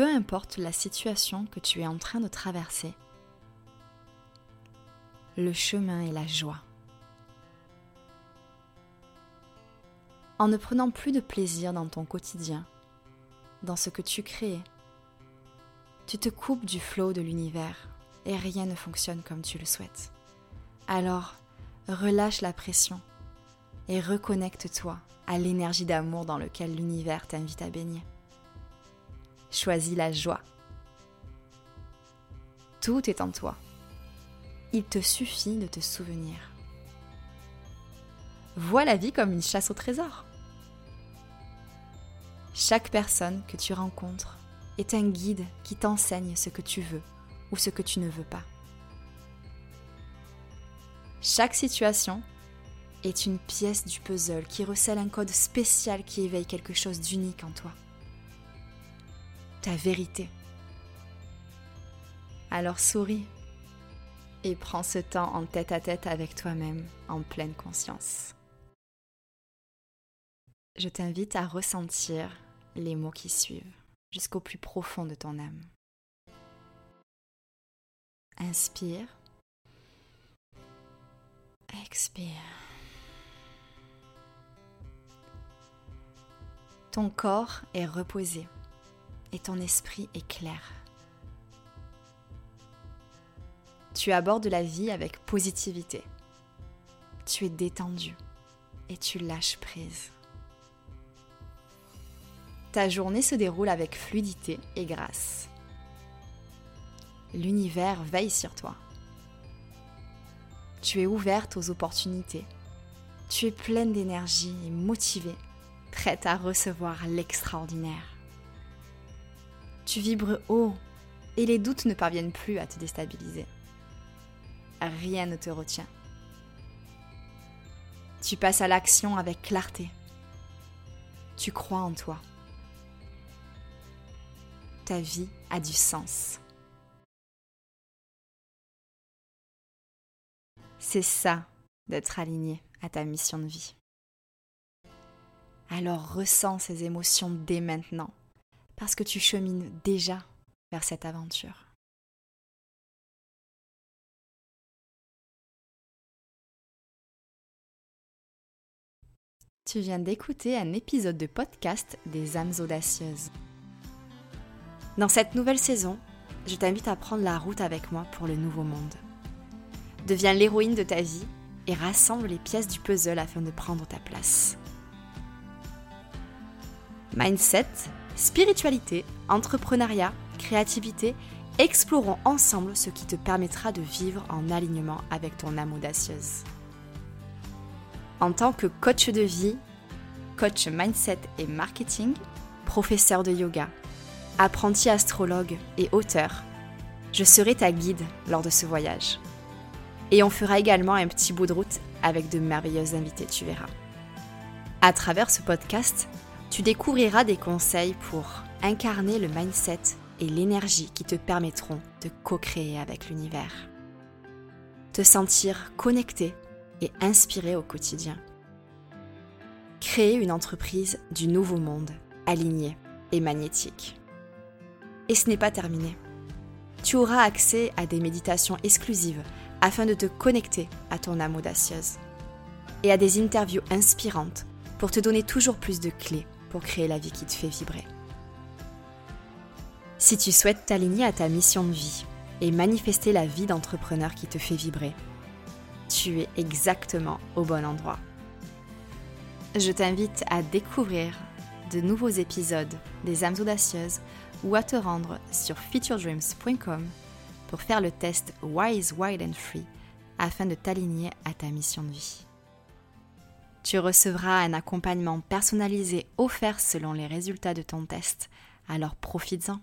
peu importe la situation que tu es en train de traverser, le chemin est la joie. En ne prenant plus de plaisir dans ton quotidien, dans ce que tu crées, tu te coupes du flot de l'univers et rien ne fonctionne comme tu le souhaites. Alors, relâche la pression et reconnecte-toi à l'énergie d'amour dans lequel l'univers t'invite à baigner. Choisis la joie. Tout est en toi. Il te suffit de te souvenir. Vois la vie comme une chasse au trésor. Chaque personne que tu rencontres est un guide qui t'enseigne ce que tu veux ou ce que tu ne veux pas. Chaque situation est une pièce du puzzle qui recèle un code spécial qui éveille quelque chose d'unique en toi. Ta vérité. Alors souris et prends ce temps en tête à tête avec toi-même en pleine conscience. Je t'invite à ressentir les mots qui suivent jusqu'au plus profond de ton âme. Inspire. Expire. Ton corps est reposé et ton esprit est clair. Tu abordes la vie avec positivité. Tu es détendu et tu lâches prise. Ta journée se déroule avec fluidité et grâce. L'univers veille sur toi. Tu es ouverte aux opportunités. Tu es pleine d'énergie et motivée prête à recevoir l'extraordinaire. Tu vibres haut et les doutes ne parviennent plus à te déstabiliser. Rien ne te retient. Tu passes à l'action avec clarté. Tu crois en toi. Ta vie a du sens. C'est ça d'être aligné à ta mission de vie alors ressens ces émotions dès maintenant, parce que tu chemines déjà vers cette aventure. Tu viens d'écouter un épisode de podcast des âmes audacieuses. Dans cette nouvelle saison, je t'invite à prendre la route avec moi pour le nouveau monde. Deviens l'héroïne de ta vie et rassemble les pièces du puzzle afin de prendre ta place mindset, spiritualité, entrepreneuriat, créativité, explorons ensemble ce qui te permettra de vivre en alignement avec ton âme audacieuse. En tant que coach de vie, coach mindset et marketing, professeur de yoga, apprenti astrologue et auteur, je serai ta guide lors de ce voyage. Et on fera également un petit bout de route avec de merveilleuses invités, tu verras. À travers ce podcast, tu découvriras des conseils pour incarner le mindset et l'énergie qui te permettront de co-créer avec l'univers. Te sentir connecté et inspiré au quotidien. Créer une entreprise du nouveau monde, alignée et magnétique. Et ce n'est pas terminé. Tu auras accès à des méditations exclusives afin de te connecter à ton âme audacieuse. Et à des interviews inspirantes pour te donner toujours plus de clés pour créer la vie qui te fait vibrer. Si tu souhaites t'aligner à ta mission de vie et manifester la vie d'entrepreneur qui te fait vibrer, tu es exactement au bon endroit. Je t'invite à découvrir de nouveaux épisodes des âmes audacieuses ou à te rendre sur featuredreams.com pour faire le test Wise, Wild and Free afin de t'aligner à ta mission de vie. Tu recevras un accompagnement personnalisé offert selon les résultats de ton test, alors profites-en.